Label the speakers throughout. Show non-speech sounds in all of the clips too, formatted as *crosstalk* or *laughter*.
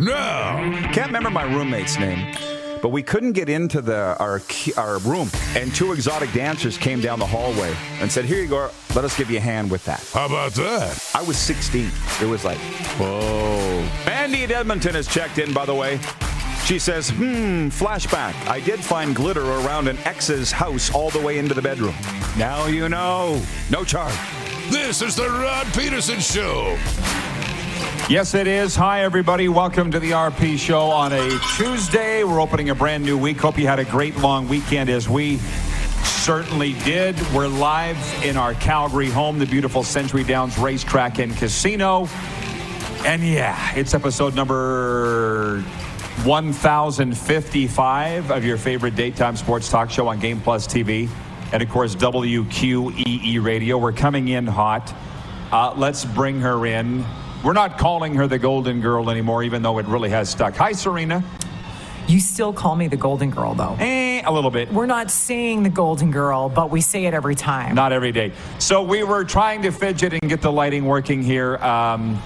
Speaker 1: Now,
Speaker 2: Can't remember my roommate's name, but we couldn't get into the our our room, and two exotic dancers came down the hallway and said, "Here you go. Let us give you a hand with that."
Speaker 1: how about that?
Speaker 2: I was 16. It was like, whoa. Mandy in Edmonton has checked in, by the way. She says, hmm, flashback. I did find glitter around an ex's house all the way into the bedroom. Now you know. No charge.
Speaker 1: This is the Rod Pedersen Show.
Speaker 3: Yes, it is. Hi, everybody. Welcome to the RP Show on a Tuesday. We're opening a brand new week. Hope you had a great long weekend as we certainly did. We're live in our Calgary home, the beautiful Century Downs Racetrack and Casino. And yeah, it's episode number 1055 of your favorite daytime sports talk show on Game Plus TV. And of course, WQEE Radio. We're coming in hot. Uh, let's bring her in. We're not calling her the Golden Girl anymore, even though it really has stuck. Hi, Serena.
Speaker 4: You still call me the Golden Girl, though.
Speaker 3: Eh, a little bit.
Speaker 4: We're not saying the Golden Girl, but we say it every time.
Speaker 3: Not every day. So we were trying to fidget and get the lighting working here. Um,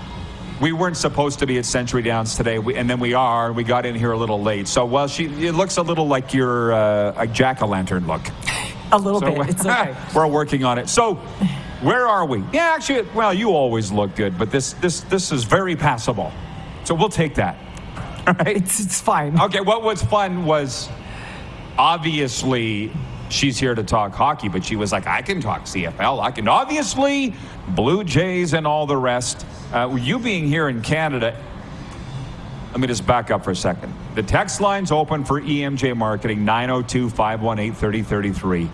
Speaker 3: we weren't supposed to be at Century Downs today, we, and then we are. We got in here a little late. So, well, she it looks a little like your uh, a jack o' lantern look.
Speaker 4: A little
Speaker 3: So
Speaker 4: bit. It's *laughs* okay.
Speaker 3: we're working on it. So, where are we? Yeah, actually, well, you always look good, but this this this is very passable. So we'll take that. *laughs* All right.
Speaker 4: It's, it's fine.
Speaker 3: Okay, what was fun was obviously she's here to talk hockey, but she was like, I can talk CFL. I can obviously Blue Jays and all the rest. Uh, you being here in Canada, let me just back up for a second. The text line's open for EMJ Marketing 902 518 3033.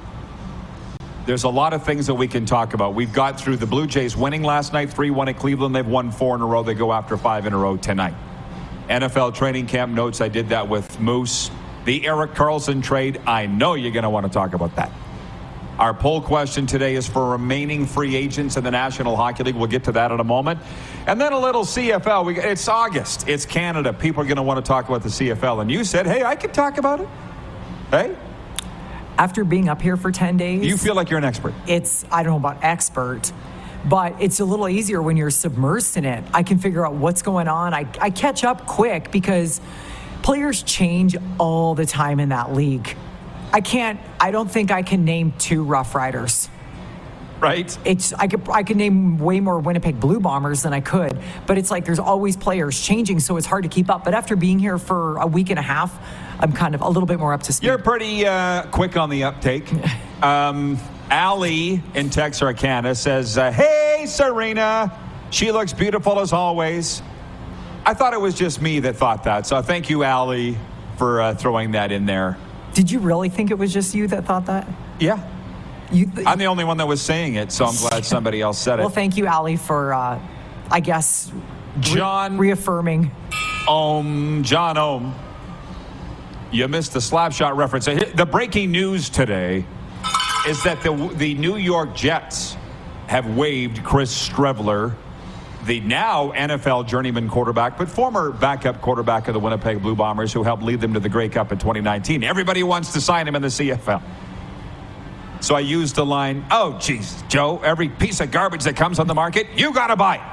Speaker 3: There's a lot of things that we can talk about. We've got through the Blue Jays winning last night, 3 1 at Cleveland. They've won four in a row. They go after five in a row tonight. NFL training camp notes. I did that with Moose. The Erik Karlsson trade. I know you're going to want to talk about that. Our poll question today is for remaining free agents in the National Hockey League. We'll get to that in a moment. And then a little CFL. We, it's August. It's Canada. People are going to want to talk about the CFL. And you said, hey, I can talk about it. Hey,
Speaker 4: After being up here for 10 days,
Speaker 3: you feel like you're an expert.
Speaker 4: it's, I don't know about expert, but it's a little easier when you're submersed in it. I can figure out what's going on. I, I catch up quick because players change all the time in that league. I can't, I don't think I can name two Roughriders. *laughs*
Speaker 3: Right?
Speaker 4: it's I could I could name way more Winnipeg Blue Bombers than I could, but it's like there's always players changing, so it's hard to keep up. But after being here for a week and a half, I'm kind of a little bit more up to speed.
Speaker 3: You're pretty uh, quick on the uptake. *laughs* Um, Allie in Texarkana says, uh, Hey, Serena. She looks beautiful as always. I thought it was just me that thought that. So thank you, Allie, for uh, throwing that in there.
Speaker 4: Did you really think it was just you that thought that?
Speaker 3: Yeah.
Speaker 4: You,
Speaker 3: I'm the only one that was saying it, so I'm glad somebody else said it.
Speaker 4: well, thank you, Ali, for uh, I guess re-
Speaker 3: John
Speaker 4: reaffirming.
Speaker 3: Ohm, John Ohm. You missed the slap shot reference. The breaking news today is that the, the New York Jets have waived Chris Streveler, the now NFL journeyman quarterback, but former backup quarterback of the Winnipeg Blue Bombers, who helped lead them to the Grey Cup in 2019. Everybody wants to sign him in the CFL. So I used the line, oh, geez, Joe, every piece of garbage that comes on the market, you got to buy it. *laughs*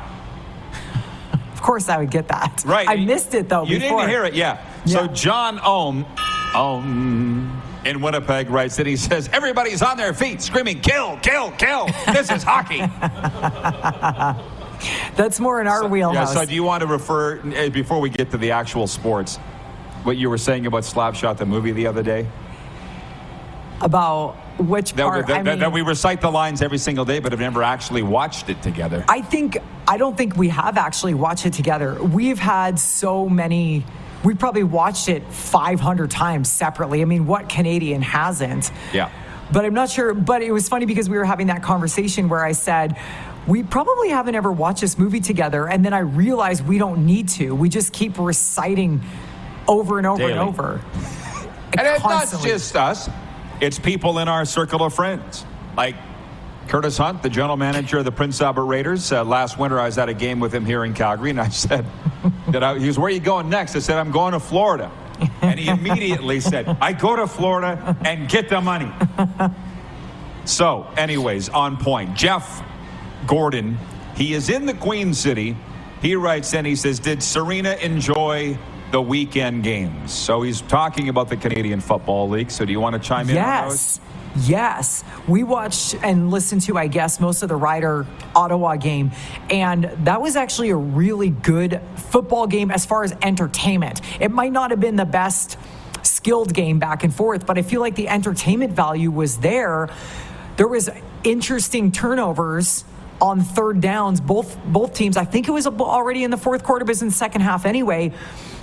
Speaker 4: Of course, I would get that.
Speaker 3: Right.
Speaker 4: I missed it though.
Speaker 3: You
Speaker 4: before.
Speaker 3: didn't hear it, yeah. So John Ohm, Ohm in Winnipeg writes that he says everybody's on their feet screaming, "Kill, kill, kill! This is hockey." *laughs*
Speaker 4: That's more in our
Speaker 3: yeah.
Speaker 4: wheelhouse.
Speaker 3: So do you want to refer eh, before we get to the actual sports? What you were saying about Slapshot, the movie the other day?
Speaker 4: About which
Speaker 3: That,
Speaker 4: part?
Speaker 3: that-
Speaker 4: I mean,
Speaker 3: that we recite the lines every single day, but have never actually watched it together.
Speaker 4: I think I don't think we have actually watched it together. We've had so many. We probably watched it 500 times separately. I mean, what Canadian hasn't?
Speaker 3: Yeah.
Speaker 4: But I'm not sure. But it was funny because we were having that conversation where I said, we probably haven't ever watched this movie together. And then I realized we don't need to. We just keep reciting over and over
Speaker 3: Daily.
Speaker 4: and over.
Speaker 3: And it's not just us, it's people in our circle of friends. Like Curtis Hunt, the general manager of the Prince Albert Raiders. Uh, last winter, I was at a game with him here in Calgary, and I *laughs* said, that I, he was, Where are you going next? I said, I'm going to Florida. And he immediately *laughs* said, I go to Florida and get the money. So, anyways, on point. Jeff Gordon, he is in the Queen City. He writes in, he says, Did Serena enjoy the weekend games? So he's talking about the Canadian Football League. So do you want to chime in?
Speaker 4: Yes. Yes. We watched and listened to, I guess, most of the Rider Ottawa game. And that was actually a really good football game as far as entertainment. It might not have been the best skilled game back and forth, but I feel like the entertainment value was there. There was interesting turnovers on third downs. Both both teams, I think it was already in the fourth quarter, but in the second half anyway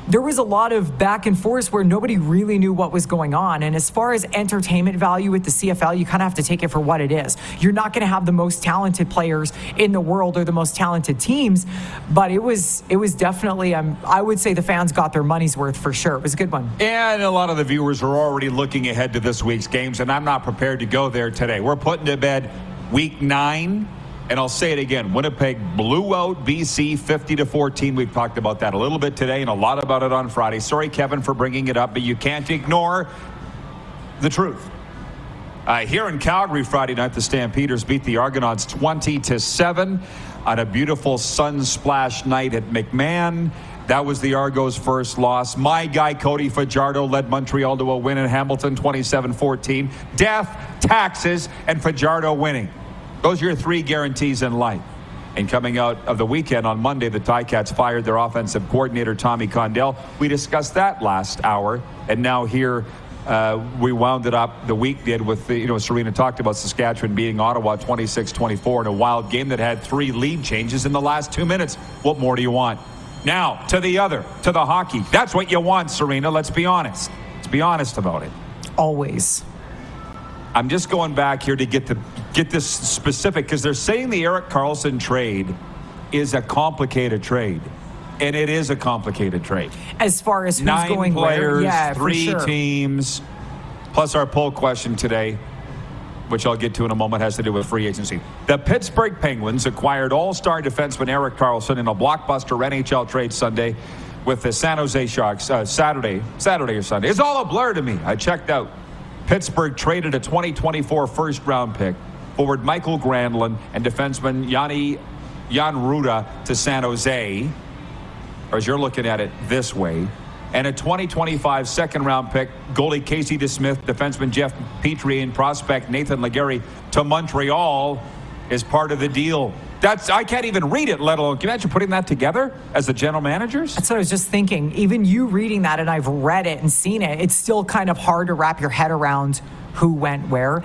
Speaker 4: there was a lot of back and forth where nobody really knew what was going on. And as far as entertainment value with the CFL, you kind of have to take it for what it is. You're not going to have the most talented players in the world or the most talented teams, but it was it was definitely um, I would say the fans got their money's worth for sure. It was a good one.
Speaker 3: And a lot of the viewers are already looking ahead to this week's games, and I'm not prepared to go there today. We're putting to bed week nine. And I'll say it again Winnipeg blew out BC 50 to 14. We've talked about that a little bit today and a lot about it on Friday. Sorry, Kevin, for bringing it up, but you can't ignore the truth. Uh, here in Calgary Friday night, the Stampeders beat the Argonauts 20 to 7 on a beautiful sun splash night at McMahon. That was the Argos' first loss. My guy, Cody Fajardo, led Montreal to a win in Hamilton 27 14. Death, taxes, and Fajardo winning. Those are your three guarantees in life. And coming out of the weekend on Monday, the Ticats fired their offensive coordinator, Tommy Condell. We discussed that last hour. And now here uh, we wound it up, the week did, with, the, you know, Serena talked about Saskatchewan beating Ottawa 26 24 in a wild game that had three lead changes in the last two minutes. What more do you want? Now, to the other, to the hockey. That's what you want, Serena. Let's be honest. Let's be honest about it.
Speaker 4: Always.
Speaker 3: I'm just going back here to get the get this specific because they're saying the Erik Karlsson trade is a complicated trade, and it is a complicated trade.
Speaker 4: As far as who's
Speaker 3: Nine
Speaker 4: going where,
Speaker 3: players,
Speaker 4: yeah, for
Speaker 3: three
Speaker 4: sure.
Speaker 3: teams, plus our poll question today, which I'll get to in a moment, has to do with free agency. The Pittsburgh Penguins acquired All-Star defenseman Erik Karlsson in a blockbuster NHL trade Sunday with the San Jose Sharks. Uh, Saturday, Saturday or Sunday. It's all a blur to me. I checked out. Pittsburgh traded a 2024 first-round pick, forward Mikael Granlund, and defenseman Yanni Jan Rutta to San Jose or as you're looking at it this way, and a 2025 second round pick, goalie Casey DeSmith, defenseman Jeff Petry, and prospect Nathan Legare to Montreal is part of the deal. That's I can't even read it, let alone can you imagine putting that together as the general managers?
Speaker 4: That's what I was just thinking. Even you reading that, and I've read it and seen it, it's still kind of hard to wrap your head around who went where.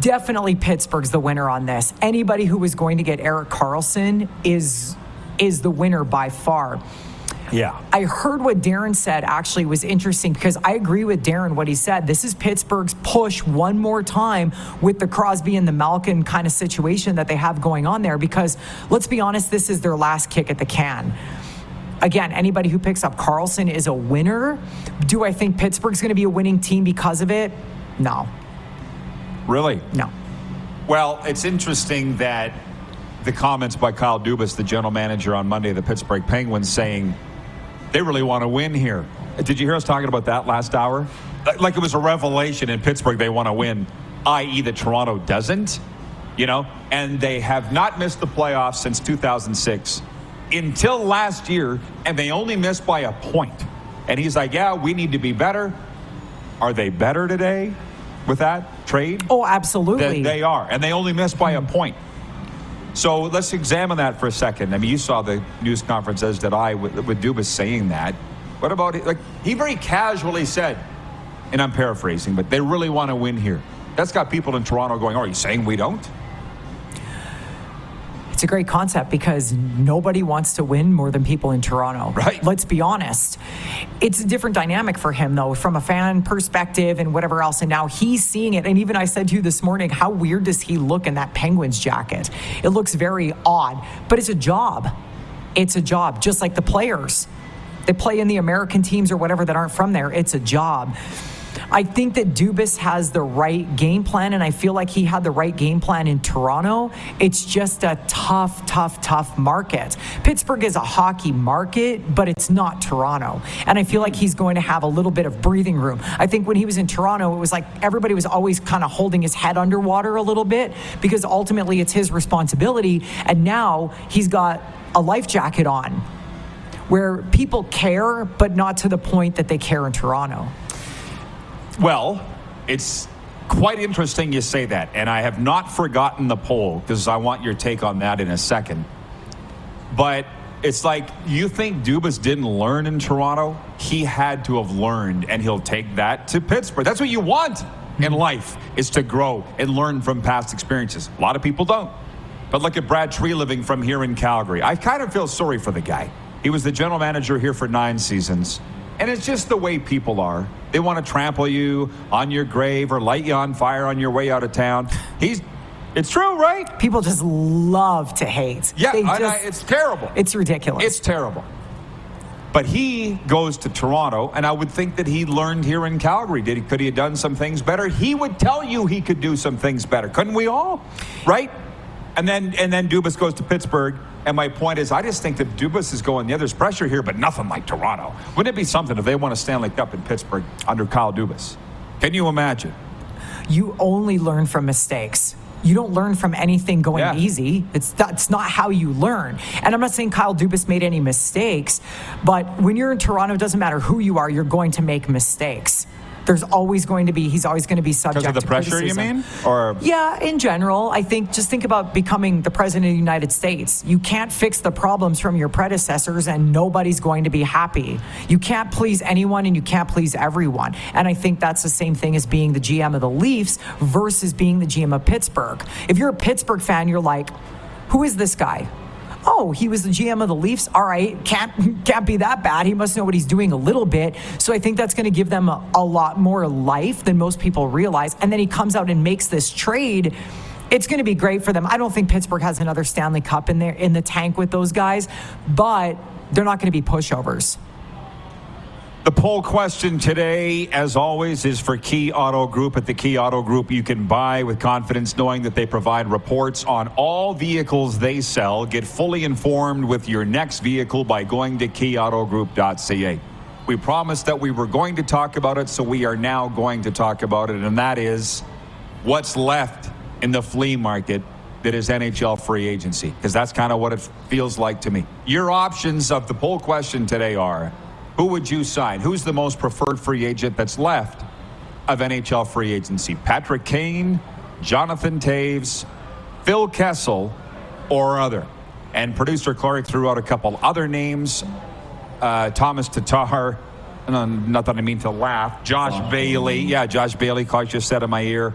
Speaker 4: Definitely Pittsburgh's the winner on this. Anybody who was going to get Erik Karlsson is is the winner by far.
Speaker 3: Yeah.
Speaker 4: I heard what Darren said actually was interesting because I agree with Darren what he said. This is Pittsburgh's push one more time with the Crosby and the Malkin kind of situation that they have going on there because let's be honest, this is their last kick at the can. Again, anybody who picks up Karlsson is a winner. Do I think Pittsburgh's going to be a winning team because of it? No,
Speaker 3: Really?
Speaker 4: no.
Speaker 3: Well, it's interesting that the comments by Kyle Dubas, the general manager on Monday of the Pittsburgh Penguins, saying they really want to win here. Did you hear us talking about that last hour? Like- it was a revelation in Pittsburgh they want to win, i.e., that Toronto doesn't, you know? And they have not missed the playoffs since 2006 until last year, and they only missed by a point. And he's like, yeah, we need to be better. Are they better today with that trade?
Speaker 4: Oh, absolutely.
Speaker 3: They, they are, and they only missed by a point. So let's examine that for a second. I mean, you saw the news conference, as did I, with, with Dubas saying that. What about like he very casually said, and I'm paraphrasing, but they really want to win here. That's got people in Toronto going, "Are you saying we don't?"
Speaker 4: It's a great concept because nobody wants to win more than people in Toronto.
Speaker 3: Right.
Speaker 4: Let's be honest. It's a different dynamic for him, though, from a fan perspective and whatever else. And now he's seeing it. And even I said to you this morning, how weird does he look in that Penguins jacket? It looks very odd, but it's a job. It's a job, just like the players. They play in the American teams or whatever that aren't from there. It's a job. I think that Dubas has the right game plan, and I feel like he had the right game plan in Toronto. It's just a tough, tough, tough market. Pittsburgh is a hockey market, but it's not Toronto. And I feel like he's going to have a little bit of breathing room. I think when he was in Toronto, it was like everybody was always kind of holding his head underwater a little bit because ultimately it's his responsibility. And now he's got a life jacket on where people care, but not to the point that they care in Toronto.
Speaker 3: Well, it's quite interesting you say that, and I have not forgotten the poll because I want your take on that in a second. But it's like you think Dubas didn't learn in Toronto? He had to have learned, and he'll take that to Pittsburgh. That's what you want in mm-hmm. life is to grow and learn from past experiences. A lot of people don't. But look at Brad Treliving from here in Calgary. I kind of feel sorry for the guy. He was the general manager here for nine seasons. And it's just the way people are. They want to trample you on your grave or light you on fire on your way out of town. He's, it's true, right?
Speaker 4: People just love to hate.
Speaker 3: Yeah, I- I- it's terrible.
Speaker 4: It's ridiculous.
Speaker 3: It's terrible. But he goes to Toronto, and I would think that he learned here in Calgary. Did he, could he have done some things better? He would tell you he could do some things better. Couldn't we all? Right? And then and then Dubas goes to Pittsburgh. And my point is, I just think that Dubas is going, yeah, there's pressure here, but nothing like Toronto. Wouldn't it be something if they won a Stanley Cup in Pittsburgh under Kyle Dubas? Can you imagine?
Speaker 4: you only learn from mistakes. You don't learn from anything going
Speaker 3: Yeah.
Speaker 4: easy. It's that's not how you learn. And I'm not saying Kyle Dubas made any mistakes, but when you're in Toronto, it doesn't matter who you are, you're going to make mistakes. There's always going to be he's always going to be subject
Speaker 3: Because of the pressure, you mean? Or
Speaker 4: Yeah, in general, I think just think about becoming the president of the United States. You can't fix the problems from your predecessors and nobody's going to be happy. You can't please anyone and you can't please everyone. And I think that's the same thing as being the GM of the Leafs versus being the GM of Pittsburgh. If you're a Pittsburgh fan, you're like, who is this guy? Oh, he was the GM of the Leafs. All right, can't *laughs* can't be that bad. He must know what he's doing a little bit. So I think that's going to give them a, a lot more life than most people realize. And then he comes out and makes this trade. It's going to be great for them. I don't think Pittsburgh has another Stanley Cup in there in the tank with those guys, but they're not going to be pushovers.
Speaker 3: The poll question today, as always, is for Key Auto Group. At the Key Auto Group, you can buy with confidence knowing that they provide reports on all vehicles they sell. Get fully informed with your next vehicle by going to keyautogroup.ca. We promised that we were going to talk about it, so we are now going to talk about it, and that is what's left in the flea market that is NHL free agency, because that's kind of what it feels like to me. Your options of the poll question today are who would you sign? Who's the most preferred free agent that's left of NHL free agency? Patrick Kane, Jonathan Toews, Phil Kessel, or other? And producer Clark threw out a couple other names uh, Tomas Tatar. No, not that I mean to laugh. Josh Bailey. Yeah, Josh Bailey. Clark just said in my ear.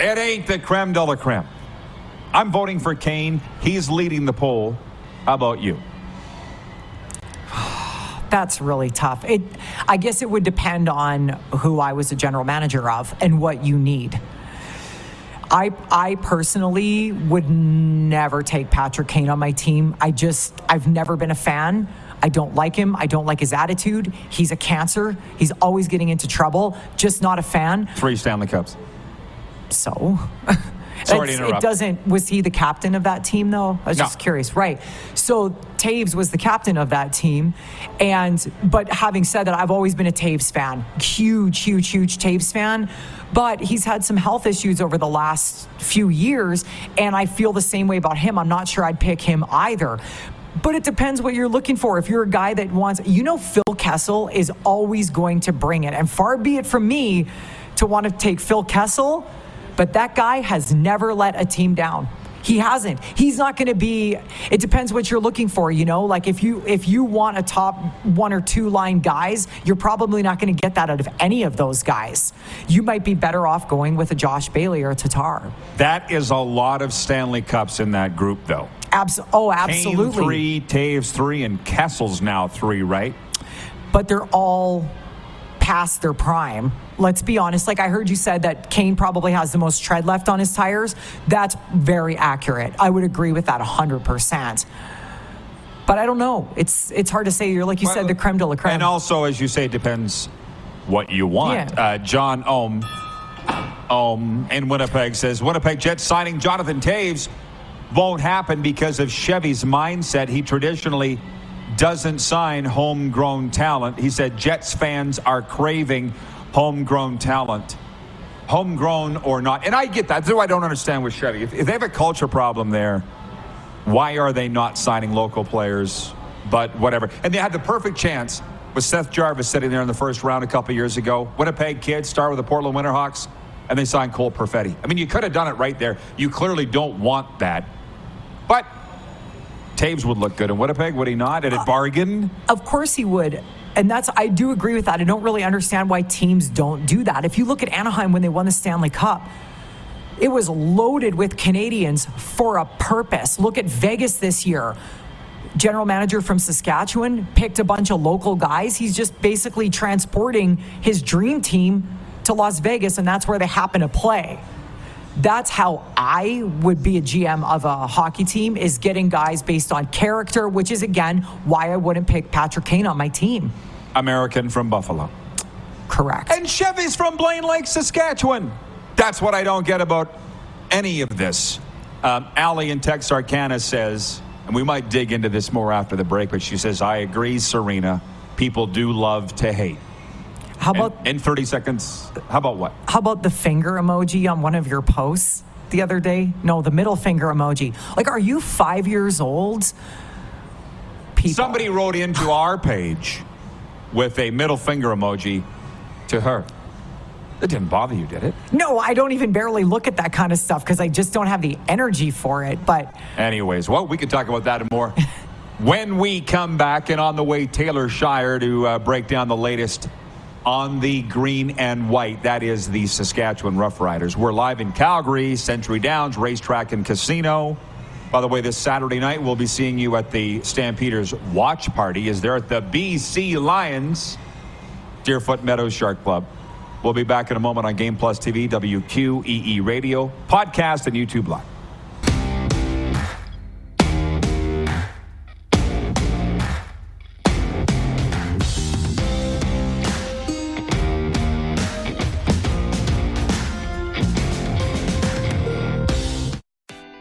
Speaker 3: It ain't the creme de la creme. I'm voting for Kane. He's leading the poll. How about you?
Speaker 4: That's really tough. It, I guess it would depend on who I was a general manager of and what you need. I, I personally would never take Patrick Kane on my team. I just, I've never been a fan. I don't like him. I don't like his attitude. He's a cancer. He's always getting into trouble. Just not a fan.
Speaker 3: Three Stanley Cups.
Speaker 4: So. *laughs*
Speaker 3: Sorry to interrupt.
Speaker 4: It doesn't. Was he the captain of that team though? I was
Speaker 3: No.
Speaker 4: just curious. Right. So Toews was the captain of that team, and but having said that, I've always been a Toews fan. Huge, huge, huge Toews fan. But he's had some health issues over the last few years, and I feel the same way about him. I'm not sure I'd pick him either. But it depends what you're looking for. If you're a guy that wants, you know, Phil Kessel is always going to bring it. And far be it from me to want to take Phil Kessel, but that guy has never let a team down. He hasn't. He's not going to be. It depends what you're looking for. You know, like if you if you want a top one or two line guys, you're probably not going to get that out of any of those guys. You might be better off going with a Josh Bailey or a Tatar.
Speaker 3: That is a lot of Stanley Cups in that group, though.
Speaker 4: Abs- oh, absolutely.
Speaker 3: Kane three, Toews three, and Kessel's now three, right?
Speaker 4: But they're all past their prime. Let's be honest. Like I heard you said that Kane probably has the most tread left on his tires. That's very accurate. I would agree with that 100%. But I don't know. It's it's hard to say. You're like you well, said, the creme de la creme.
Speaker 3: And also, as you say, it depends what you want. Yeah. Uh, John Ohm, Ohm in Winnipeg says Winnipeg Jets signing Jonathan Toews won't happen because of Chevy's mindset. He traditionally doesn't sign homegrown talent. He said Jets fans are craving homegrown talent. Homegrown or not. And I get that. That's what I don't understand with Chevy. If, if they have a culture problem there, why are they not signing local players? But whatever. And they had the perfect chance with Seth Jarvis sitting there in the first round a couple years ago. Winnipeg kid, star with the Portland Winterhawks, and they signed Cole Perfetti. I mean, you could have done it right there. You clearly don't want that. But Toews would look good in Winnipeg, would he not? At a uh, bargain?
Speaker 4: Of course he would. And that's, I do agree with that. I don't really understand why teams don't do that. If you look at Anaheim when they won the Stanley Cup, it was loaded with Canadians for a purpose. Look at Vegas this year. General manager from Saskatchewan picked a bunch of local guys. He's just basically transporting his dream team to Las Vegas, and that's where they happen to play that's how I would be a GM of a hockey team is getting guys based on character, which is again why I wouldn't pick Patrick Kane on my team.
Speaker 3: American from Buffalo.
Speaker 4: Correct.
Speaker 3: And Chevy's from Blaine Lake, Saskatchewan. That's what I don't get about any of this. Um, Allie in Texarkana says, and we might dig into this more after the break, but she says, I agree, Serena. People do love to hate.
Speaker 4: How about
Speaker 3: in, in 30 seconds? How about what?
Speaker 4: How about the finger emoji on one of your posts the other day? No, the middle finger emoji. Like, are you five years old?
Speaker 3: People. Somebody wrote into our page with a middle finger emoji to her. It didn't bother you, did it?
Speaker 4: No, I don't even barely look at that kind of stuff because I just don't have the energy for it. But,
Speaker 3: anyways, well, we could talk about that and more *laughs* when we come back. And on the way, Taylor Shire to uh, break down the latest on the green and white. That is the Saskatchewan Roughriders. We're live in Calgary, Century Downs Racetrack and Casino. By the way, this Saturday night, we'll be seeing you at the Stampeders watch party. Is there at the BC Lions, Deerfoot Meadows Shark Club. We'll be back in a moment on Game Plus TV, WQEE Radio, podcast, and YouTube Live.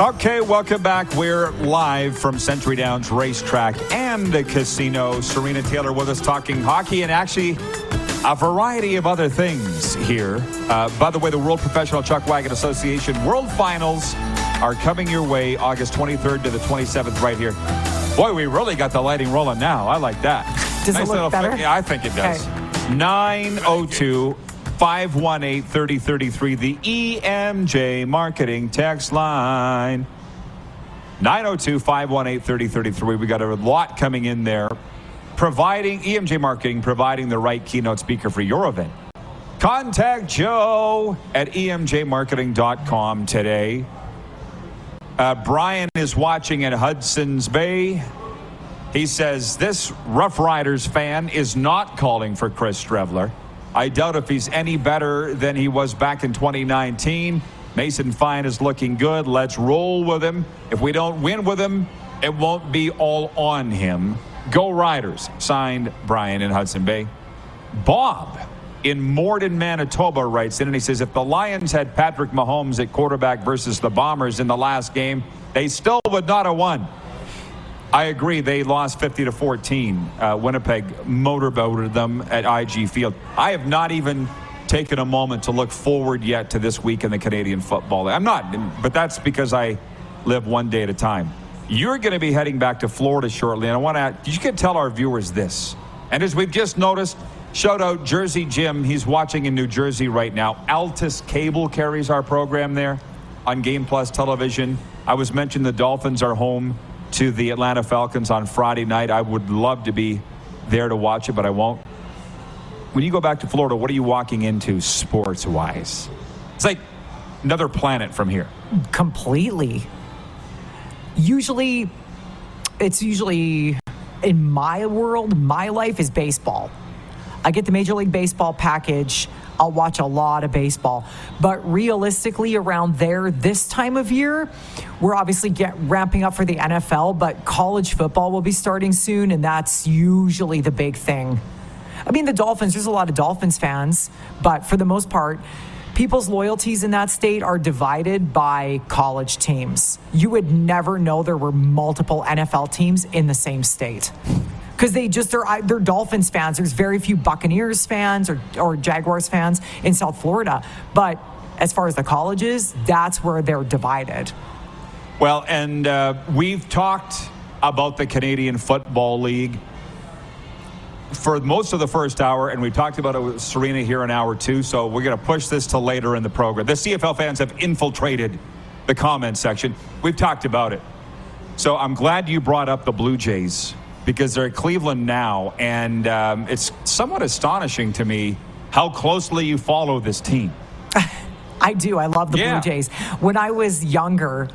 Speaker 3: Okay, welcome back. We're live from Century Downs Racetrack and the casino. Serena Taylor with us talking hockey and actually a variety of other things here. Uh, by the way, the World Professional Chuck Wagon Association World Finals are coming your way August 23rd to the 27th right here. Boy, we really got the lighting rolling now. I like that.
Speaker 4: Does nice it look better?
Speaker 3: yeah, I think it does. Okay. 902 518 3033, the EMJ marketing text line. 902 518 3033. We got a lot coming in there. providing EMJ Marketing, providing the right keynote speaker for your event. Contact Joe at emjmarketing.com today. Uh, Brian is watching in Hudson's Bay. He says this Roughriders fan is not calling for Chris Streveler. I doubt if he's any better than he was back in 2019. Mason Fine is looking good. Let's roll with him. If we don't win with him, it won't be all on him. Go Riders. Signed Brian in Hudson Bay. Bob in Morden, Manitoba writes in and he says if the Lions had Patrick Mahomes at quarterback versus the Bombers in the last game, they still would not have won. I agree. They lost 50 to 14. Uh, Winnipeg motorboated them at IG Field. I have not even taken a moment to look forward yet to this week in the Canadian football. I'm not, but that's because I live one day at a time. You're going to be heading back to Florida shortly, and I want to. You can tell our viewers this. And as we've just noticed, shout out Jersey Jim. He's watching in New Jersey right now. Altice Cable carries our program there on Game Plus Television. I was mentioned the Dolphins are home to the Atlanta Falcons on Friday night. I would love to be there to watch it, but I won't. When you go back to Florida, what are you walking into sports wise? It's like another planet from here.
Speaker 4: completely. Usually, it's usually in my world, my life is baseball. I get the Major League Baseball package. I'll watch a lot of baseball. But realistically, around there, this time of year, we're obviously get ramping up for the NFL, but college football will be starting soon, and that's usually the big thing. I mean, the Dolphins, there's a lot of Dolphins fans, but for the most part, people's loyalties in that state are divided by college teams. You would never know there were multiple NFL teams in the same state. Because they just they're they're Dolphins fans. There's very few Buccaneers fans or or Jaguars fans in South Florida. But as far as the colleges, that's where they're divided.
Speaker 3: Well, and uh, we've talked about the Canadian Football League for most of the first hour, and we talked about it with Serena here in hour two. So we're going to push this to later in the program. The CFL fans have infiltrated the comment section. We've talked about it. So I'm glad you brought up the Blue Jays because they're at Cleveland now, and um, it's somewhat astonishing to me how closely you follow this team. *laughs*
Speaker 4: I do. I love the
Speaker 3: Yeah.
Speaker 4: Blue Jays. When I was younger,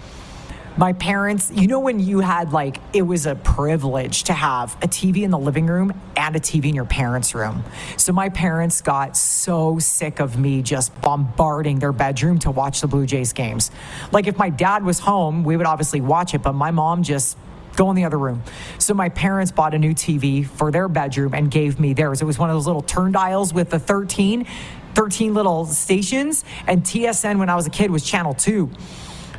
Speaker 4: my parents, you know, when you had like, it was a privilege to have a TV in the living room and a TV in your parents' room. So my parents got so sick of me just bombarding their bedroom to watch the Blue Jays games. Like, if my dad was home, we would obviously watch it, but my mom just go in the other room. So my parents bought a new TV for their bedroom and gave me theirs. It was one of those little turn dials with the 13, 13 little stations. And TSN when I was a kid was channel two.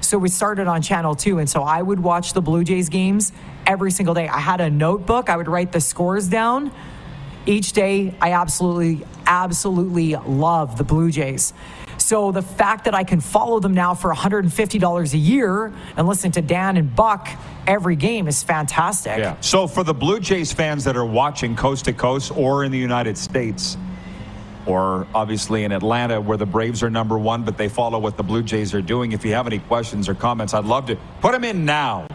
Speaker 4: So we started on channel two. And so I would watch the Blue Jays games every single day. I had a notebook, I would write the scores down each day. I absolutely, absolutely love the Blue Jays. So the fact that I can follow them now for $150 a year and listen to Dan and Buck every game is fantastic.
Speaker 3: Yeah. So for the Blue Jays fans that are watching coast to coast or in the United States, or obviously in Atlanta where the Braves are number one, but they follow what the Blue Jays are doing. If you have any questions or comments, I'd love to put them in now.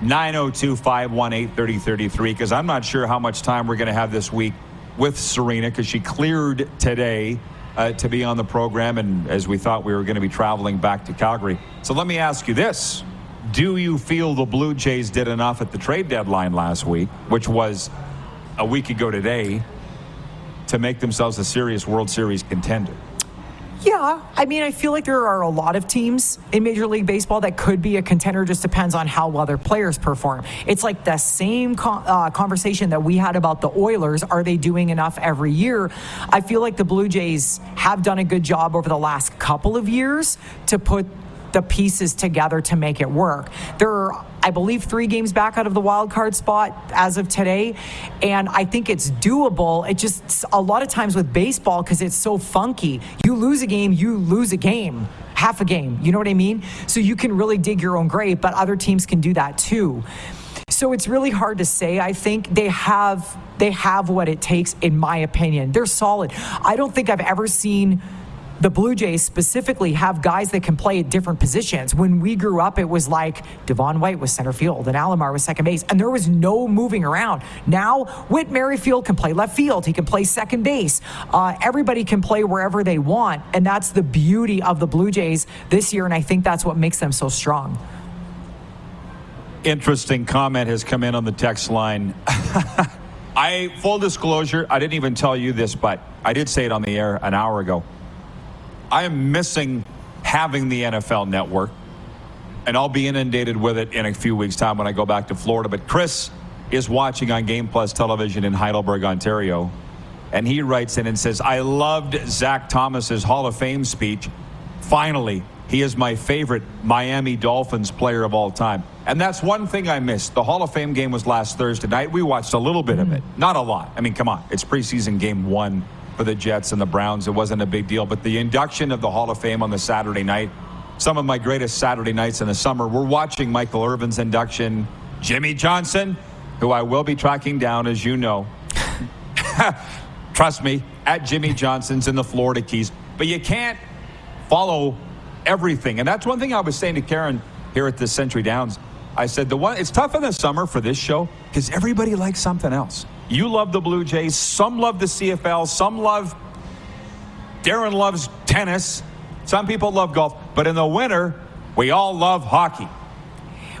Speaker 3: 902 518 3033, because I'm not sure how much time we're going to have this week with Serena, because she cleared today uh, to be on the program, and as we thought we were going to be traveling back to Calgary. So let me ask you this Do you feel the Blue Jays did enough at the trade deadline last week, which was a week ago today, to make themselves a serious World Series contender?
Speaker 4: Yeah, I mean, I feel like there are a lot of teams in Major League Baseball that could be a contender. Just depends on how well their players perform. It's like the same con- uh, conversation that we had about the Oilers. Are they doing enough every year? I feel like the Blue Jays have done a good job over the last couple of years to put the pieces together to make it work. There are, I believe, three games back out of the wild card spot as of today, and I think it's doable. It just a lot of times with baseball because it's so funky. You lose a game, you lose a game, half a game. You know what I mean? So you can really dig your own grave, but other teams can do that too. So it's really hard to say. I think they have they have what it takes, in my opinion. They're solid. I don't think I've ever seen the Blue Jays specifically have guys that can play at different positions. When we grew up, it was like Devon White was center field and Alomar was second base, and there was no moving around. Now, Whit Merrifield can play left field, he can play second base. Uh, everybody can play wherever they want, and that's the beauty of the Blue Jays this year, and I think that's what makes them so strong.
Speaker 3: Interesting comment has come in on the text line. *laughs* I full disclosure, I didn't even tell you this, but I did say it on the air an hour ago. I am missing having the NFL network, and I'll be inundated with it in a few weeks' time when I go back to Florida. But Chris is watching on Game Plus television in Heidelberg, Ontario, and he writes in and says, I loved Zach Thomas's Hall of Fame speech. Finally, he is my favorite Miami Dolphins player of all time. And that's one thing I missed. The Hall of Fame game was last Thursday night. We watched a little bit of hmm. it, not a lot. I mean, come on, it's preseason game one for the Jets and the Browns. It wasn't a big deal. But the induction of the Hall of Fame on the Saturday night, some of my greatest Saturday nights in the summer, we're watching Michael Irvin's induction, Jimmy Johnson, who I will be tracking down, as you know. *laughs* Trust me, at Jimmy Johnson's in the Florida Keys. But you can't follow everything. And that's one thing I was saying to Karen here at the Century Downs. I said the one it's tough in the summer for this show because everybody likes something else. You love the Blue Jays, some love the CFL, some love Darren loves tennis, some people love golf, but in the winter, we all love hockey.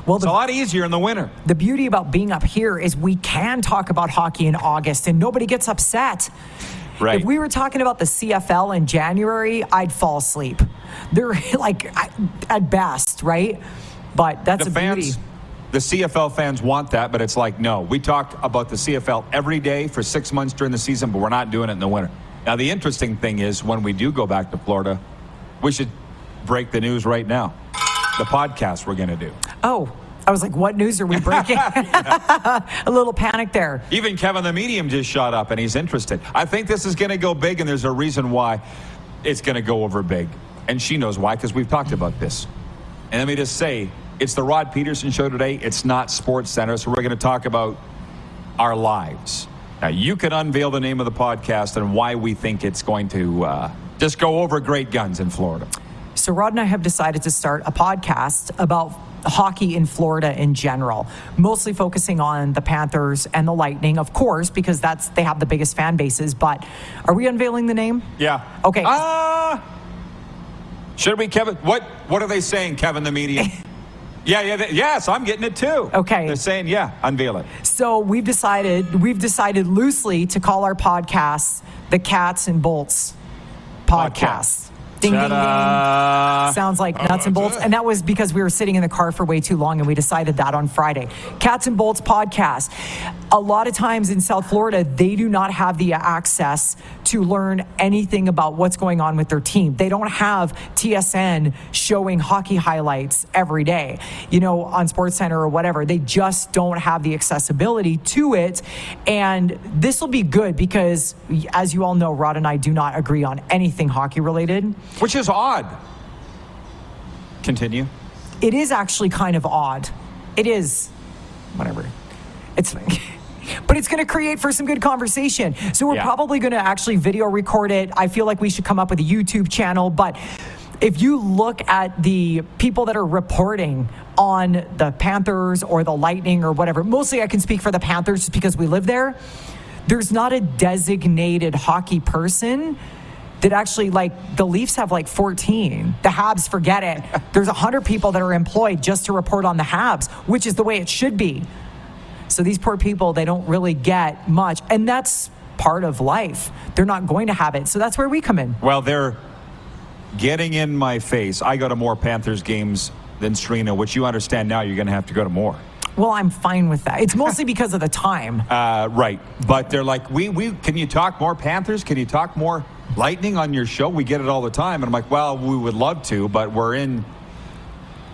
Speaker 4: Well,
Speaker 3: It's a lot easier in the winter.
Speaker 4: the beauty about being up here is we can talk about hockey in August and nobody gets upset.
Speaker 3: Right.
Speaker 4: If we were talking about the CFL in January, I'd fall asleep. They're *laughs* like at best, right? But that's
Speaker 3: the
Speaker 4: the
Speaker 3: fans,
Speaker 4: beauty.
Speaker 3: The CFL fans want that, but it's like, no, we talk about the CFL every day for six months during the season, but we're not doing it in the winter. Now, the interesting thing is when we do go back to Florida, we should break the news right now. The podcast we're going to do.
Speaker 4: Oh, I was like, what news are we breaking? *laughs* *laughs* a little panic there.
Speaker 3: Even Kevin the Medium just shot up and he's interested. I think this is going to go big, and there's a reason why it's going to go over big. And she knows why because we've talked about this. And let me just say, it's the Rod Pedersen show today. It's not Sports Center, so we're going to talk about our lives. Now, you can unveil the name of the podcast and why we think it's going to uh, just go over great guns in Florida.
Speaker 4: So, Rod and I have decided to start a podcast about hockey in Florida in general, mostly focusing on the Panthers and the Lightning, of course, because that's they have the biggest fan bases. But are we unveiling the name?
Speaker 3: Yeah.
Speaker 4: Okay.
Speaker 3: Ah. should we, Kevin? What What are they saying, Kevin the Medium? *laughs* yeah, yeah, they, yes, I'm getting it too.
Speaker 4: Okay.
Speaker 3: They're saying, yeah, unveil it.
Speaker 4: So we've decided we've decided loosely to call our podcast the Cats and Bolts podcast. Ding, ding, ding. Sounds like oh, nuts and bolts. And that was because we were sitting in the car for way too long and we decided that on Friday. Cats and Bolts podcast. A lot of times in South Florida, they do not have the access to learn anything about what's going on with their team. They don't have TSN showing hockey highlights every day, you know, on Sports Center or whatever. They just don't have the accessibility to it. And this will be good because, as you all know, Rod and I do not agree on anything hockey related.
Speaker 3: Which is odd. Continue.
Speaker 4: it is actually kind of odd. It is, whatever. It's, *laughs* but it's going to create for some good conversation. So we're
Speaker 3: Yeah.
Speaker 4: probably going to actually video record it. I feel like we should come up with a YouTube channel, but. If you look at the people that are reporting on the Panthers or the Lightning or whatever, mostly I can speak for the Panthers just because we live there. There's not a designated hockey person that actually like the Leafs have like 14. The Habs, forget it. *laughs* There's 100 people that are employed just to report on the Habs, which is the way it should be. So these poor people, they don't really get much. And that's part of life. They're not going to have it. So that's where we come in.
Speaker 3: Well, they're getting in my face. I go to more Panthers games than Serena, which you understand now you're going to have to go to more.
Speaker 4: Well, I'm fine with that. It's mostly *laughs* because of the time.
Speaker 3: Uh, right. But they're like, we, we, can you talk more Panthers? Can you talk more Lightning on your show? We get it all the time. And I'm like, well, we would love to, but we're in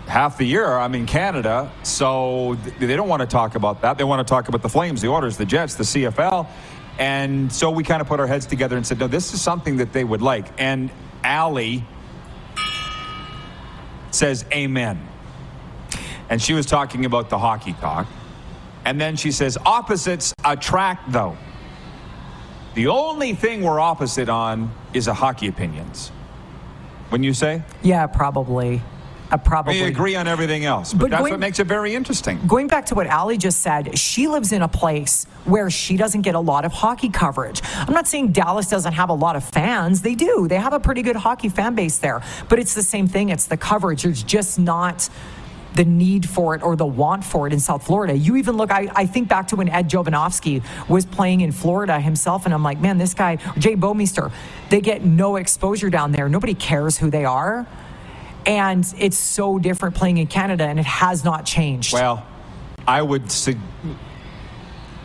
Speaker 3: half the year. I'm in Canada. So th- they don't want to talk about that. They want to talk about the Flames, the Orders, the Jets, the CFL. And so we kind of put our heads together and said, no, this is something that they would like. And Allie says, amen. And she was talking about the hockey talk. And then she says, opposites attract, though. The only thing we're opposite on is a hockey opinions. When you say,
Speaker 4: Yeah, probably. I probably
Speaker 3: we agree on everything else, but,
Speaker 4: But
Speaker 3: that's
Speaker 4: going-
Speaker 3: what makes it very interesting.
Speaker 4: Going back to what Ali just said, she lives in a place where she doesn't get a lot of hockey coverage. I'm not saying Dallas doesn't have a lot of fans. They do. They have a pretty good hockey fan base there. But it's the same thing. It's the coverage. There's just not the need for it or the want for it in South Florida. You even look, I, I think back to when Ed Jovanovski was playing in Florida himself, and I'm like, man, this guy, Jay Bouwmeester, they get no exposure down there. Nobody cares who they are. And it's so different playing in Canada, and it has not changed.
Speaker 3: Well, I would say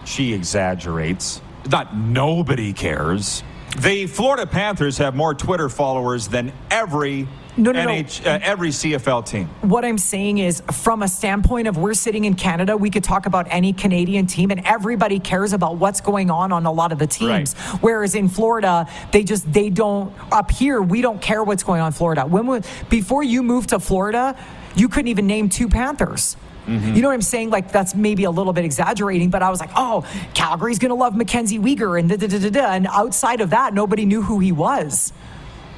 Speaker 3: she exaggerates. Not nobody cares. The Florida Panthers have more Twitter followers than every
Speaker 4: No, no, no.
Speaker 3: Uh, every CFL team.
Speaker 4: What I'm saying is, from a standpoint of we're sitting in Canada, we could talk about any Canadian team, and everybody cares about what's going on on a lot of the teams. Whereas in Florida, they just they don't. Up here, we don't care what's going on in Florida. When we, before you moved to Florida, you couldn't even name two Panthers. You know what I'm saying? Like that's maybe a little bit exaggerating, but I was like, oh, Calgary's gonna love Mackenzie Weegar, and da da da da da. And outside of that, nobody knew who he was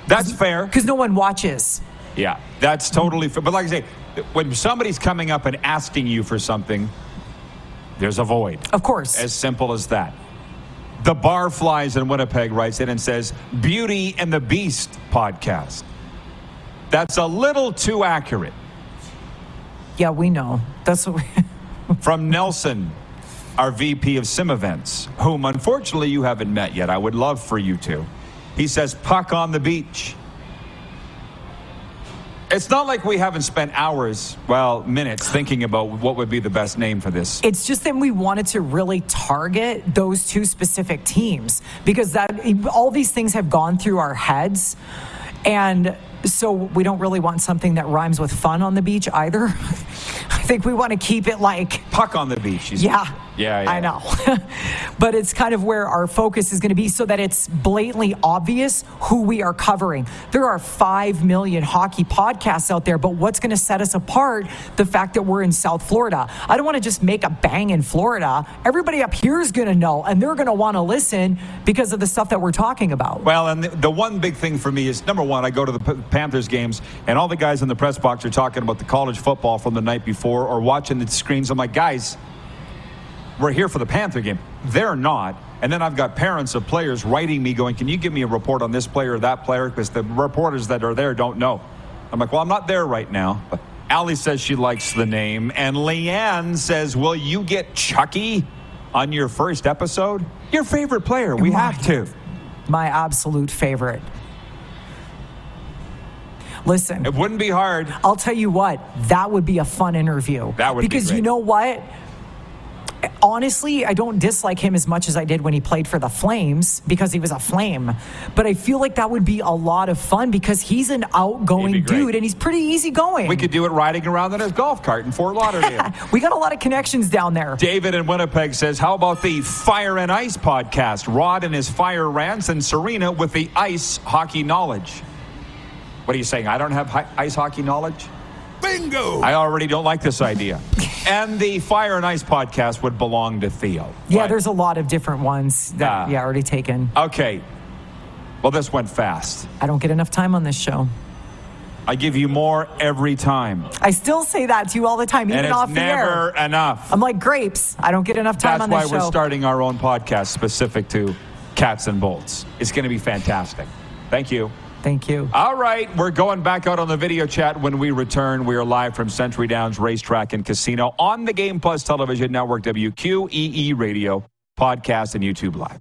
Speaker 3: That's fair.
Speaker 4: because no one watches.
Speaker 3: Yeah, that's totally fair. But like I say, when somebody's coming up and asking you for something, there's a void.
Speaker 4: Of course.
Speaker 3: As simple as that. The Bar Flies in Winnipeg writes in and says, Beauty and the Beast podcast. That's a little too accurate.
Speaker 4: yeah, we know. That's what we. *laughs*
Speaker 3: From Nelson, our VP of Sim Events, whom unfortunately you haven't met yet. I would love for you to. He says, Puck on the beach. It's not like we haven't spent hours, well, minutes, thinking about what would be the best name for this.
Speaker 4: It's just that we wanted to really target those two specific teams because that all these things have gone through our heads, and so we don't really want something that rhymes with fun on the beach either. *laughs* I think we want to keep it like
Speaker 3: Puck on the beach.
Speaker 4: yeah.
Speaker 3: Yeah, yeah.
Speaker 4: I know. *laughs* but it's kind of where our focus is going to be so that it's blatantly obvious who we are covering. There are 5 million hockey podcasts out there, but what's going to set us apart? The fact that we're in South Florida. I don't want to just make a bang in Florida. Everybody up here is going to know and they're going to want to listen because of the stuff that we're talking about.
Speaker 3: Well, and the, the one big thing for me is number one, I go to the P- Panthers games, and all the guys in the press box are talking about the college football from the night before or watching the screens. I'm like, guys, we're here for the Panther game. They're not. And then I've got parents of players writing me going, Can you give me a report on this player or that player? Because the reporters that are there don't know. I'm like, Well, I'm not there right now. But Allie says she likes the name. And Leanne says, Will you get Chucky on your first episode? Your favorite player. We have to.
Speaker 4: My absolute favorite. Listen.
Speaker 3: It wouldn't be hard.
Speaker 4: I'll tell you what, that would be a fun interview.
Speaker 3: That would be
Speaker 4: because you know what? Honestly, I don't dislike him as much as I did when he played for the Flames because he was a flame. But I feel like that would be a lot of fun because he's an outgoing
Speaker 3: He'd be great.
Speaker 4: dude and he's pretty easygoing.
Speaker 3: We could do it riding around in his golf cart in Fort Lauderdale. *laughs*
Speaker 4: we got a lot of connections down there.
Speaker 3: David in Winnipeg says, How about the Fire and Ice podcast? Rod and his fire rants, and Serena with the ice hockey knowledge. What are you saying? I don't have hi- ice hockey knowledge?
Speaker 1: Bingo!
Speaker 3: I already don't like this idea. and the Fire and Ice podcast would belong to Theo.
Speaker 4: Yeah,
Speaker 3: But-
Speaker 4: there's a lot of different ones that,
Speaker 3: Ah.
Speaker 4: yeah, already taken.
Speaker 3: Okay. Well, this went fast.
Speaker 4: I don't get enough time on this show.
Speaker 3: I give you more every time.
Speaker 4: I still say that to you all the time, even
Speaker 3: and it's
Speaker 4: off the air.
Speaker 3: never enough.
Speaker 4: I'm like grapes. I don't get enough time
Speaker 3: That's
Speaker 4: on
Speaker 3: why we're starting our own podcast specific to cats and bolts. It's going to be fantastic. Thank you.
Speaker 4: Thank you.
Speaker 3: All right, we're going back out on the video chat when we return. We are live from Century Downs Racetrack and Casino on the Game Plus Television Network, WQEE Radio, podcast, and YouTube Live.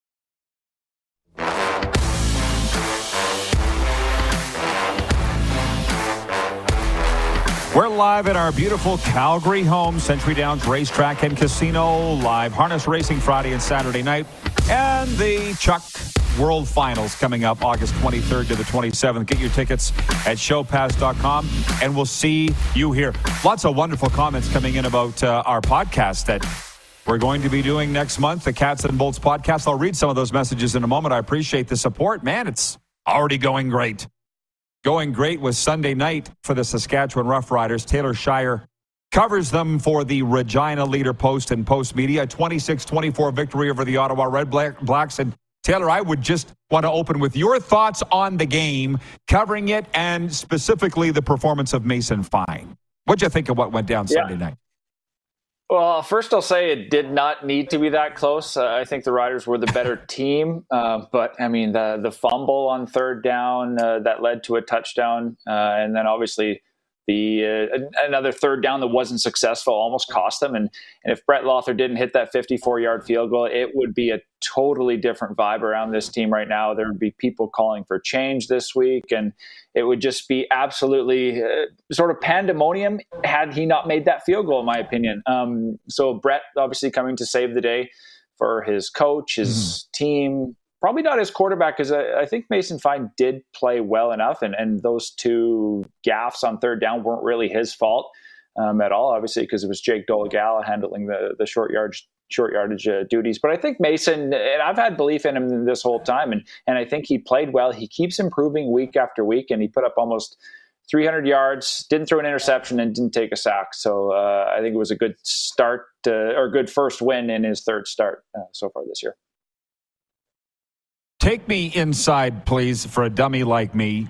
Speaker 3: We're live at our beautiful Calgary home, Century Downs Racetrack and Casino. Live harness racing Friday and Saturday night. And the Chuck World Finals coming up August 23rd to the 27th. Get your tickets at showpass.com and we'll see you here. Lots of wonderful comments coming in about uh, our podcast that we're going to be doing next month, the Cats and Bolts podcast. I'll read some of those messages in a moment. I appreciate the support. Man, it's already going great. Going great was Sunday night for the Saskatchewan Roughriders. Taylor Shire covers them for the Regina Leader Post and Postmedia. 26 24 victory over the Ottawa Redblacks. And Taylor, I would just want to open with your thoughts on the game, covering it, and specifically the performance of Mason Fine. What'd you think of what went down yeah. Sunday night?
Speaker 5: Well, first I'll say it did not need to be that close. Uh, I think the Riders were the better *laughs* team, uh, but I mean the the fumble on third down uh, that led to a touchdown, uh, and then obviously the uh, another third down that wasn't successful almost cost them. And and if Brett Lauther didn't hit that 54 yard field goal, it would be a totally different vibe around this team right now. There would be people calling for change this week, and it would just be absolutely uh, sort of pandemonium had he not made that field goal, in my opinion. Um, so Brett obviously coming to save the day for his coach, his mm-hmm. team, probably not his quarterback because I, I, think Mason Fine did play well enough, and, and those two gaffes on third down weren't really his fault um, at all, obviously, because it was Jake Dolegala handling the, the short yardage short yardage uh, duties. But I think Mason, and I've had belief in him this whole time, and and I think he played well. He keeps improving week after week, and he put up almost 300 yards, didn't throw an interception, and didn't take a sack. So uh, I think it was a good start uh, or good first win in his third start uh, so far this year.
Speaker 3: Take me inside, please, for a dummy like me.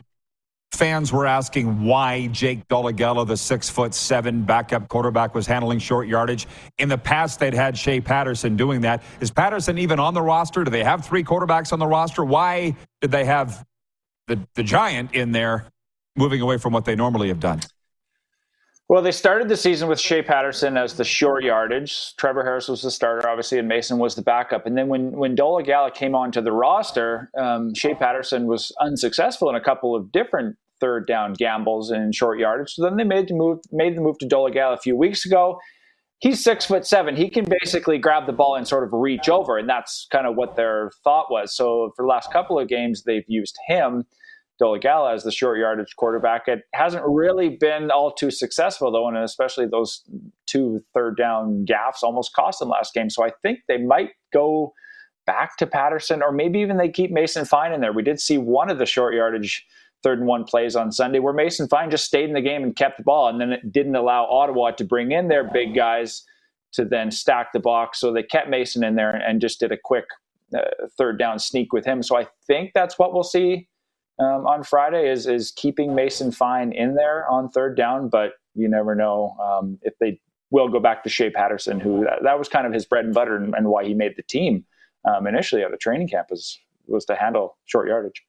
Speaker 3: Fans were asking why Jake Dolegala, the six foot seven backup quarterback, was handling short yardage. In the past, they'd had Shea Patterson doing that. Is Patterson even on the roster? Do they have three quarterbacks on the roster? Why did they have the, the giant in there moving away from what they normally have done?
Speaker 5: Well, they started the season with Shea Patterson as the short yardage. Trevor Harris was the starter, obviously, and Mason was the backup. And then when when Dolegala came onto the roster, um, Shea Patterson was unsuccessful in a couple of different third down gambles in short yardage. So then they made the move made the move to Dolegala a few weeks ago. He's six foot seven. He can basically grab the ball and sort of reach over, and that's kind of what their thought was. So for the last couple of games, they've used him Dolegala as the short yardage quarterback. It hasn't really been all too successful though, and especially those two third down gaffes almost cost them last game. So I think they might go back to Patterson, or maybe even they keep Mason Fine in there. We did see one of the short yardage third and one plays on Sunday where Mason Fine just stayed in the game and kept the ball, and then it didn't allow Ottawa to bring in their big guys to then stack the box. So they kept Mason in there and just did a quick uh, third down sneak with him. So I think that's what we'll see um, on Friday is is keeping Mason Fine in there on third down, but you never know um, if they will go back to Shea Patterson, who that, that was kind of his bread and butter and, and why he made the team um, initially out of training camp was was to handle short yardage.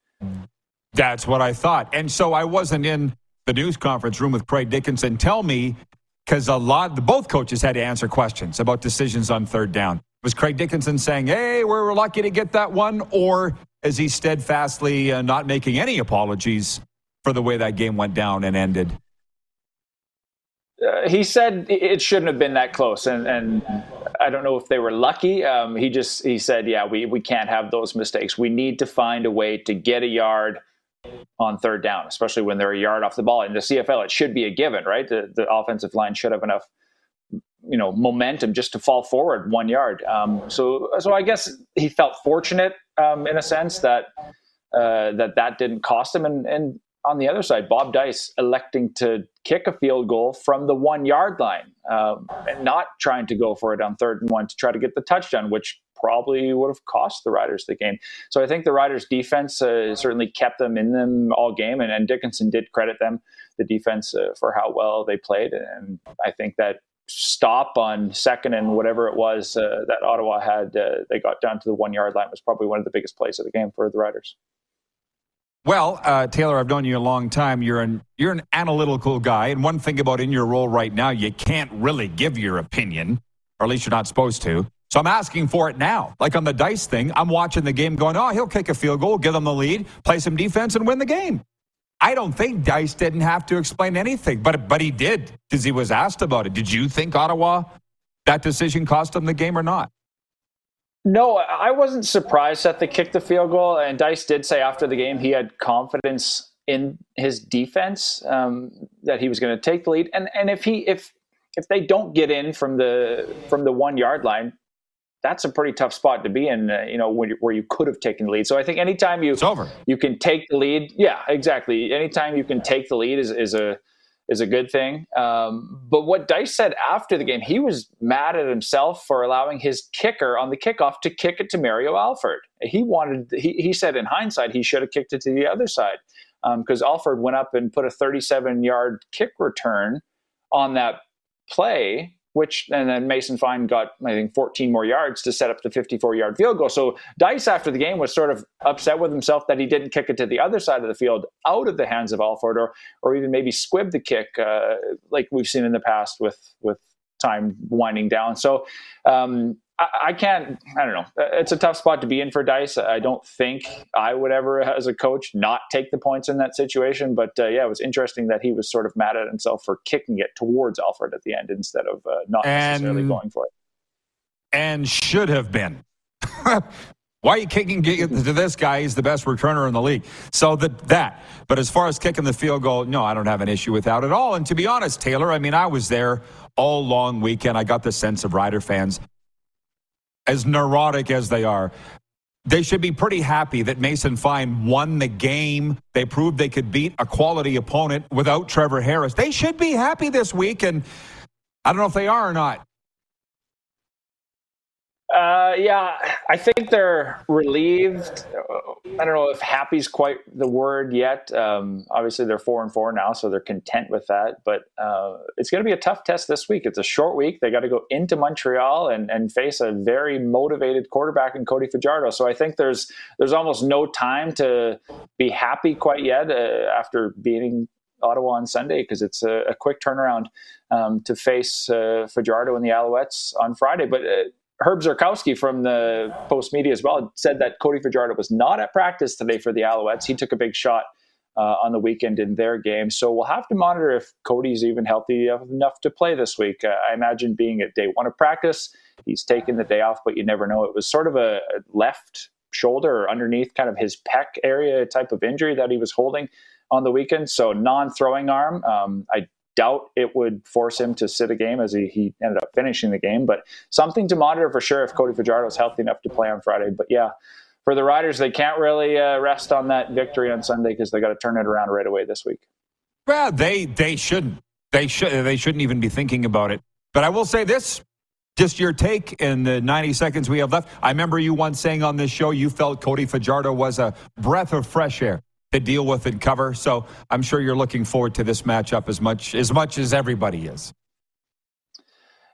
Speaker 3: That's what I thought, and so I wasn't in the news conference room with Craig Dickenson. Tell me, because a lot, both coaches had to answer questions about decisions on third down. Was Craig Dickenson saying, "Hey, we were lucky to get that one," or is he steadfastly uh, not making any apologies for the way that game went down and ended?
Speaker 5: Uh, he said it shouldn't have been that close, and, and I don't know if they were lucky. Um, he just he said, "Yeah, we we can't have those mistakes. We need to find a way to get a yard on third down, especially when they're a yard off the ball. In the CFL, it should be a given, right? The, the offensive line should have enough you know momentum just to fall forward one yard. Um, so so I guess he felt fortunate um, in a sense that uh, that that didn't cost him. And and on the other side, Bob Dyce electing to kick a field goal from the one yard line um, and not trying to go for it on third and one to try to get the touchdown, which probably would have cost the Riders the game. So I think the Riders' defense uh, certainly kept them in them all game, and, and Dickenson did credit them, the defense, uh, for how well they played. And I think that stop on second and whatever it was uh, that Ottawa had, uh, they got down to the one yard line was probably one of the biggest plays of the game for the Riders.
Speaker 3: Well, uh, Taylor, I've known you a long time. You're an you're an analytical guy, and one thing about in your role right now, you can't really give your opinion, or at least you're not supposed to. So I'm asking for it now. Like on the Dyce thing, I'm watching the game, going, "Oh, he'll kick a field goal, give them the lead, play some defense, and win the game." I don't think Dyce didn't have to explain anything, but but he did because he was asked about it. Did you think Ottawa that decision cost him the game or not?
Speaker 5: No, I wasn't surprised that they kicked the field goal. And Dyce did say after the game he had confidence in his defense um, that he was going to take the lead. And and if he if if they don't get in from the from the one yard line, that's a pretty tough spot to be in, uh, you know, when where you could have taken the lead. So I think anytime you you can take the lead, yeah, exactly. Anytime you can take the lead is, is a is a good thing. Um, but what Dyce said after the game, he was mad at himself for allowing his kicker on the kickoff to kick it to Mario Alford. He wanted, he, he said in hindsight, he should have kicked it to the other side because um, Alford went up and put a 37 yard kick return on that play which and then Mason Fine got I think 14 more yards to set up the 54 yard field goal. So Dyce after the game was sort of upset with himself that he didn't kick it to the other side of the field out of the hands of Alford or or even maybe squib the kick uh, like we've seen in the past with with time winding down. So um, I, can't. I don't know. It's a tough spot to be in for Dyce. I don't think I would ever, as a coach, not take the points in that situation. But uh, yeah, it was interesting that he was sort of mad at himself for kicking it towards Alford at the end instead of uh, not and, necessarily going for it.
Speaker 3: And should have been. *laughs* Why are you kicking it to this guy? He's the best returner in the league. So that that. But as far as kicking the field goal, no, I don't have an issue with that at all. And to be honest, Taylor, I mean, I was there all long weekend. I got the sense of Rider fans as neurotic as they are, they should be pretty happy that Mason Fine won the game. They proved they could beat a quality opponent without Trevor Harris. They should be happy this week, and I don't know if they are or not.
Speaker 5: Uh, yeah, I think they're relieved. I don't know if happy's quite the word yet. Um, obviously, they're four and four now, so they're content with that. But uh, it's going to be a tough test this week. It's a short week. They got to go into Montreal and, and face a very motivated quarterback in Cody Fajardo. So I think there's there's almost no time to be happy quite yet uh, after beating Ottawa on Sunday because it's a, a, quick turnaround um, to face uh, Fajardo and the Alouettes on Friday. But uh, Herb Zurkowsky from the Postmedia as well said that Cody Fajardo was not at practice today for the Alouettes. He took a big shot uh, on the weekend in their game. So we'll have to monitor if Cody's even healthy enough to play this week. Uh, I imagine being at day one of practice, he's taken the day off, but you never know. It was sort of a, a left shoulder or underneath kind of his pec area type of injury that he was holding on the weekend. So non throwing arm. Um, I doubt it would force him to sit a game as he, he ended up finishing the game. But something to monitor for sure if Cody Fajardo is healthy enough to play on Friday. But yeah, for the Riders, they can't really uh, rest on that victory on Sunday because they got to turn it around right away this week.
Speaker 3: Well, they they shouldn't. They should. They shouldn't even be thinking about it. But I will say this. Just your take in the 90 seconds we have left. I remember you once saying on this show you felt Cody Fajardo was a breath of fresh air to deal with and cover. So I'm sure you're looking forward to this matchup as much as much as everybody is.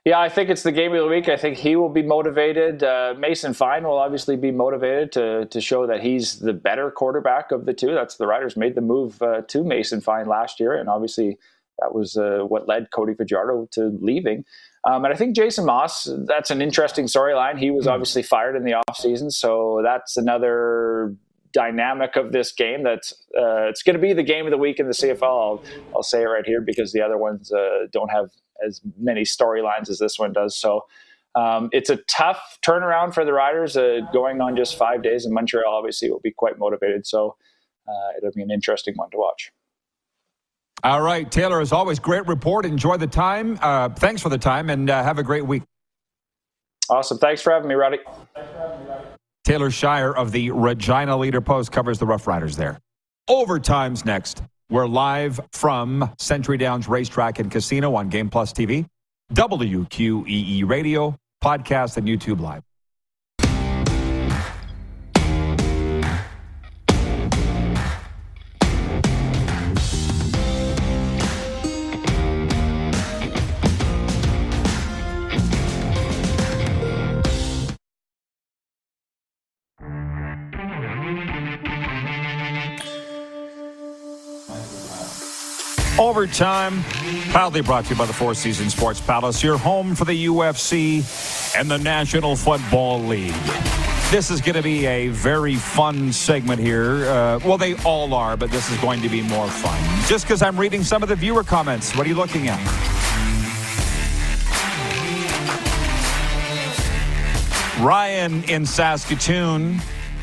Speaker 5: Yeah, I think it's the game of the week. I think he will be motivated. Uh, Mason Fine will obviously be motivated to to show that he's the better quarterback of the two. That's the Riders made the move uh, to Mason Fine last year, and obviously that was uh, what led Cody Fajardo to leaving. Um, and I think Jason Maas, that's an interesting storyline. He was hmm. obviously fired in the offseason, so that's another dynamic of this game that's uh, it's going to be the game of the week in the CFL. I'll, I'll say it right here because the other ones uh, don't have as many storylines as this one does. So um, it's a tough turnaround for the Riders. Uh, going on just five days in Montreal, obviously, will be quite motivated. So uh, it'll be an interesting one to watch.
Speaker 3: All right, Taylor, as always, great report. Enjoy the time. Uh, thanks for the time and uh, have a great week.
Speaker 5: Awesome. Thanks for having me, Roddy.
Speaker 3: Taylor Shire of the Regina Leader Post covers the Roughriders there. Overtime's next. We're live from Century Downs Racetrack and Casino on Game Plus TV, WQEE Radio, podcast, and YouTube Live. Overtime, proudly brought to you by the Four Seasons Sports Palace, your home for the UFC and the National Football League. This is going to be a very fun segment here. Uh, well, they all are, but this is going to be more fun. Just because I'm reading some of the viewer comments. What are you looking at? Ryan in Saskatoon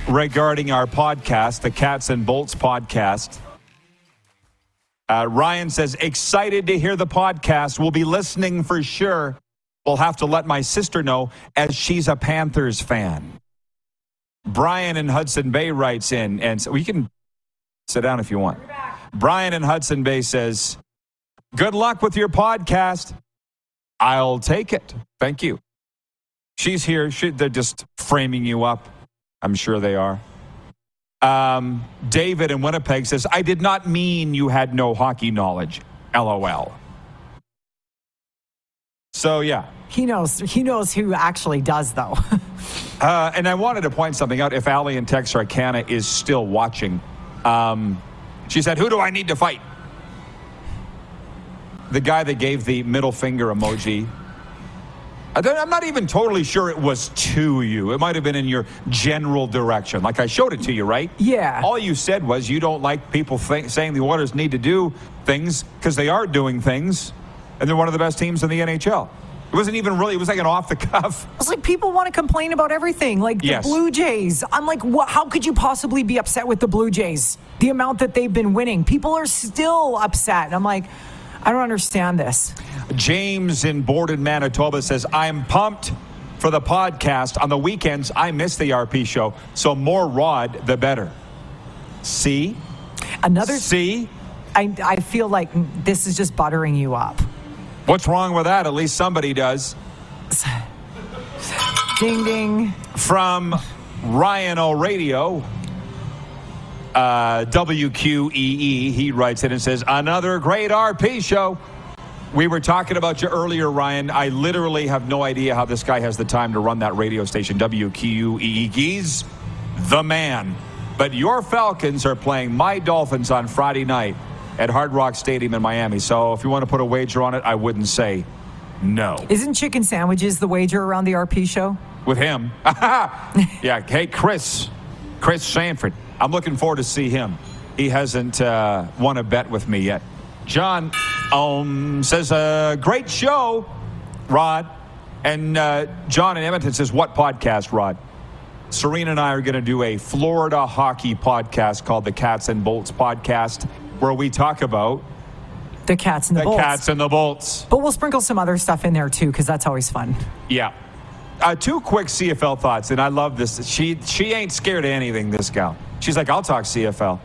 Speaker 3: regarding our podcast, the Cats and Bolts podcast. Uh, Ryan says, excited to hear the podcast. We'll be listening for sure. We'll have to let my sister know as she's a Panthers fan. Brian in Hudson Bay writes in, and so we can sit down if you want. Brian in Hudson Bay says, Good luck with your podcast. I'll take it. Thank you. She's here. She, they're just framing you up. I'm sure they are. Um, David in Winnipeg says, I did not mean you had no hockey knowledge. LOL. So, yeah.
Speaker 4: He knows. He knows who actually does, though. *laughs*
Speaker 3: Uh, and I wanted to point something out. If Allie in Texarkana is still watching, um, she said, Who do I need to fight? The guy that gave the middle finger emoji. I don't- I'm not even totally sure it was to you. It might have been in your general direction. Like I showed it to you, right?
Speaker 4: Yeah.
Speaker 3: All you said was you don't like people think, saying the Oilers need to do things because they are doing things, and they're one of the best teams in the NHL. It wasn't even really. It was like an off the *laughs* cuff.
Speaker 4: It's like people want to complain about everything, like the
Speaker 3: Yes.
Speaker 4: Blue Jays. I'm like, what, how could you possibly be upset with the Blue Jays? The amount that they've been winning, people are still upset. And I'm like, I don't understand this.
Speaker 3: James in Borden, Manitoba says, I'm pumped for the podcast. On the weekends, I miss the RP show, so more Rod, the better. See?
Speaker 4: Another,
Speaker 3: See?
Speaker 4: I, I feel like this is just buttering you up.
Speaker 3: What's wrong with that? At least somebody does.
Speaker 4: Ding ding.
Speaker 3: From Ryan O Radio, uh, WQEE, he writes it and says, Another great RP show. We were talking about you earlier, Ryan. I literally have no idea how this guy has the time to run that radio station, WQEE. He's the man. But your Falcons are playing my Dolphins on Friday night at Hard Rock Stadium in Miami. So if you want to put a wager on it, I wouldn't say no.
Speaker 4: Isn't chicken sandwiches the wager around the RP show?
Speaker 3: with him. *laughs* yeah. Hey, Chris, Chris Sanford. I'm looking forward to see him. He hasn't uh, won a bet with me yet. John um, says, uh, great show, Rod. And uh, John in Edmonton says, what podcast, Rod? Serena and I are going to do a Florida hockey podcast called the Cats and Bolts podcast, where we talk about
Speaker 4: The cats and the,
Speaker 3: the
Speaker 4: bolts.
Speaker 3: Cats and the Bolts.
Speaker 4: But we'll sprinkle some other stuff in there too, because that's always fun.
Speaker 3: Yeah. Uh, two quick CFL thoughts, and I love this. She she ain't scared of anything. This gal. She's like, I'll talk CFL.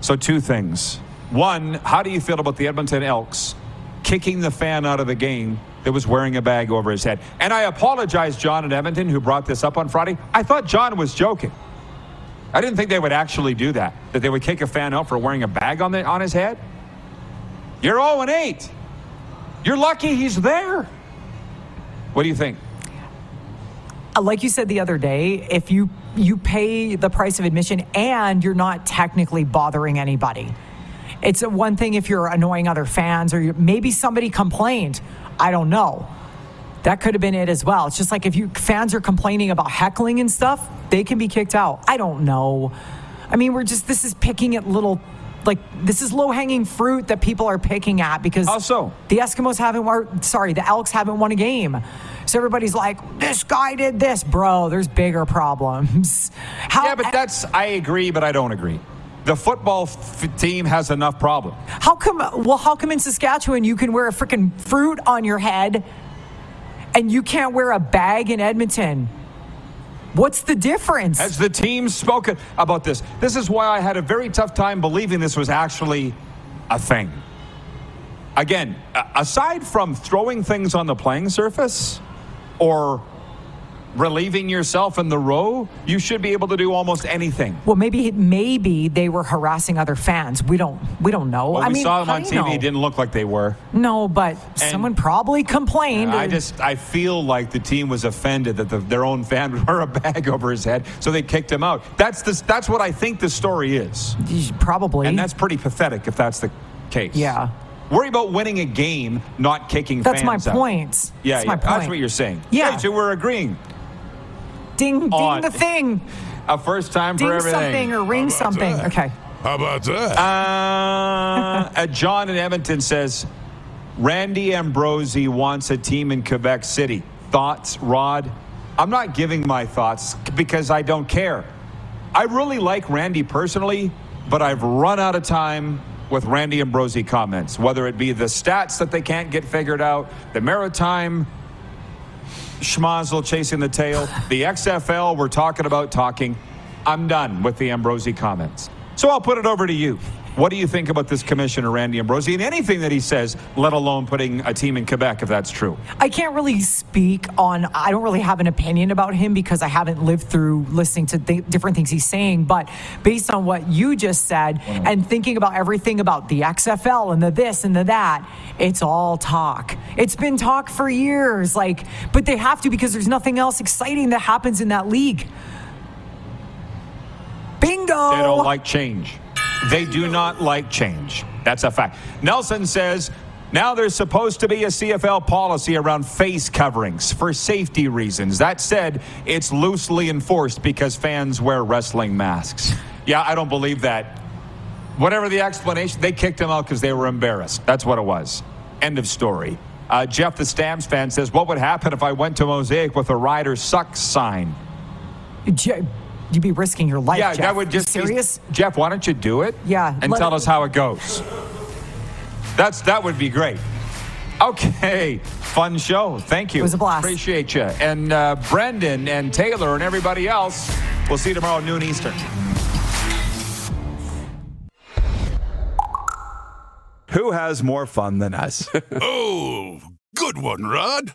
Speaker 3: So two things. One, how do you feel about the Edmonton Elks kicking the fan out of the game that was wearing a bag over his head? And I apologize, John in Edmonton, who brought this up on Friday. I thought John was joking. I didn't think they would actually do that. That they would kick a fan out for wearing a bag on the on his head. You're 0 and 8. You're lucky he's there. What do you think?
Speaker 4: Uh, like you said the other day, if you you pay the price of admission and you're not technically bothering anybody, it's one thing if you're annoying other fans or maybe somebody complained. I don't know. That could have been it as well. It's just like if you fans are complaining about heckling and stuff, they can be kicked out. I don't know. I mean, we're just this is picking at little like this is low hanging fruit that people are picking at because
Speaker 3: How so?
Speaker 4: the Eskimos haven't, or, sorry, the Elks haven't won a game. So everybody's like, this guy did this, bro. There's bigger problems. *laughs* How,
Speaker 3: Yeah, but that's, I agree, but I don't agree. The football f- team has enough problem.
Speaker 4: how come, well, how come in Saskatchewan you can wear a freaking fruit on your head and you can't wear a bag in Edmonton? What's the difference?
Speaker 3: Has the team spoken about this? This is why I had a very tough time believing this was actually a thing. Again, aside from throwing things on the playing surface or relieving yourself in the row, you should be able to do almost anything.
Speaker 4: well, maybe maybe they were harassing other fans. We don't we don't know.
Speaker 3: Well,
Speaker 4: I
Speaker 3: we
Speaker 4: mean,
Speaker 3: saw them on TV.
Speaker 4: know?
Speaker 3: It didn't look like they were.
Speaker 4: No, but someone probably complained.
Speaker 3: I
Speaker 4: and-
Speaker 3: just I feel like the team was offended that the, their own fan *laughs* wear a bag over his head, so they kicked him out. That's the, that's what I think the story is,
Speaker 4: probably.
Speaker 3: and that's pretty pathetic if that's the case.
Speaker 4: Yeah.
Speaker 3: Worry about winning a game, not kicking
Speaker 4: That's my
Speaker 3: out.
Speaker 4: point.
Speaker 3: Yeah,
Speaker 4: that's my
Speaker 3: yeah,
Speaker 4: point.
Speaker 3: that's what you're saying.
Speaker 4: Yeah.
Speaker 3: Right, so we're agreeing.
Speaker 4: Ding, ding the thing.
Speaker 3: A first time
Speaker 4: Ding
Speaker 3: for everything.
Speaker 4: something or ring something.
Speaker 1: that?
Speaker 4: Okay.
Speaker 1: How about that?
Speaker 3: Uh, uh, John in Edmonton says Randy Ambrosie wants a team in Quebec City. Thoughts, Rod? I'm not giving my thoughts because I don't care. I really like Randy personally, but I've run out of time with Randy Ambrosie comments, whether it be the stats that they can't get figured out, the maritime schmozzle chasing the tail, the XFL we're talking about talking. I'm done with the Ambrosie comments. So I'll put it over to you. What do you think about this commissioner, Randy Ambrosie, and anything that he says, let alone putting a team in Quebec, if that's true?
Speaker 4: I can't really speak on, I don't really have an opinion about him because I haven't lived through listening to th- different things he's saying. But based on what you just said and thinking about everything about the XFL and the this and the that, it's all talk. It's been talk for years. Like, but they have to because there's nothing else exciting that happens in that league. Bingo.
Speaker 3: They don't like change. They do not like change. That's a fact. Nelson says now there's supposed to be a CFL policy around face coverings for safety reasons. That said, it's loosely enforced because fans wear wrestling masks. Yeah, I don't believe that. Whatever the explanation, they kicked him out because they were embarrassed. That's what it was. End of story. Uh, Jeff, the Stamps fan, says, What would happen if I went to Mosaic with a rider sucks sign?
Speaker 4: Je- You'd be risking your life.
Speaker 3: Yeah,
Speaker 4: Jeff.
Speaker 3: that would just be-
Speaker 4: serious.
Speaker 3: Jeff, why don't you do it?
Speaker 4: Yeah,
Speaker 3: and
Speaker 4: let-
Speaker 3: tell us how it goes. That's that would be great. Okay, fun show. Thank you.
Speaker 4: It was a blast.
Speaker 3: Appreciate you. And uh, Brendan and Taylor and everybody else. We'll see you tomorrow noon Eastern.
Speaker 2: Who has more fun than us? *laughs*
Speaker 1: oh, good one, Rod.